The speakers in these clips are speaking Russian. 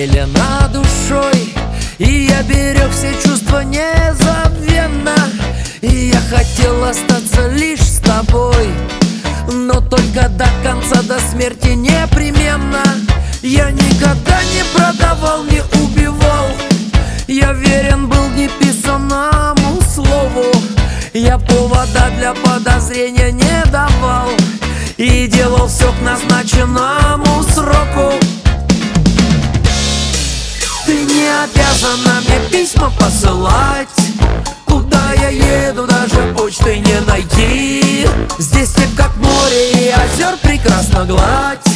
Зелена душой И я берег все чувства незабвенно. И я хотел остаться лишь с тобой Но только до конца, до смерти непременно. Я никогда не продавал, не убивал. Я верен был неписанному слову. Я повода для подозрения не давал. И делал все к назначенному сроку письма посылать. Куда я еду, даже почты не найти. Здесь степь как море и озер прекрасно гладь.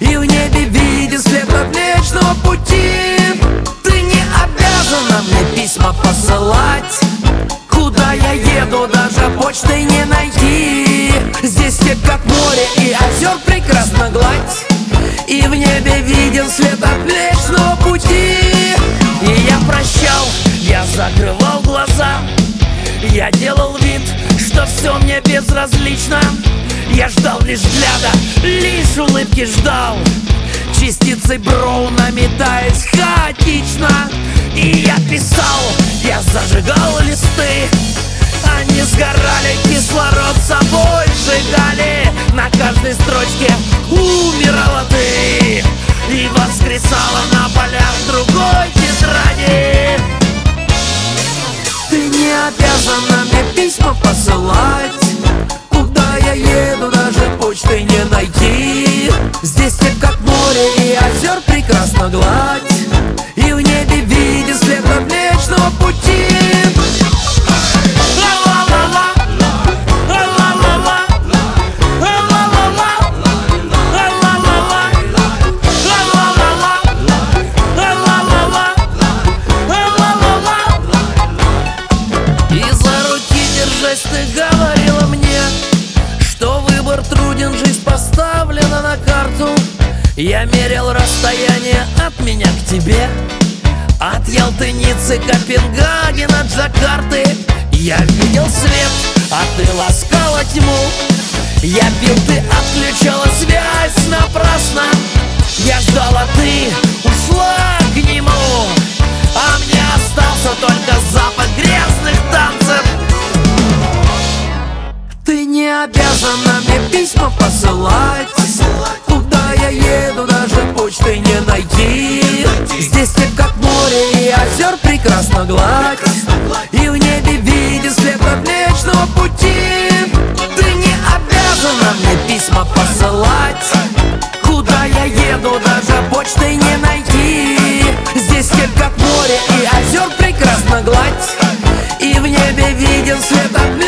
И в небе виден след от млечного пути. Ты не обязана мне письма посылать. Куда я еду, даже почты не найти. Здесь степь как море и озер прекрасно гладь. И в небе виден след от млечного пути лишь взгляда, лишь улыбки ждал. Частицы броуна метаясь хаотично. И я писал, я зажигал листы. Они сгорали, кислород собой сжигали. На каждой строчке умирала ты. И воскресала на полях другой тетради. Обязана мне письма посылать Я мерил расстояние от меня к тебе От Ялты, Ниццы, Копенгагена, Джакарты. Я видел свет, а ты ласкала тьму. Я пил, ты отключала связь напрасно. Я ждал, а ты ушла к нему обязана мне письма посылать. Куда я еду, даже почты не найти. Здесь нет как море и озер прекрасно гладь. И в небе виден след от вечного пути. Ты не обязана мне письма посылать. Куда я еду, даже почты не найти. Здесь нет как море и озер прекрасно гладь. И в небе виден след от млечного пути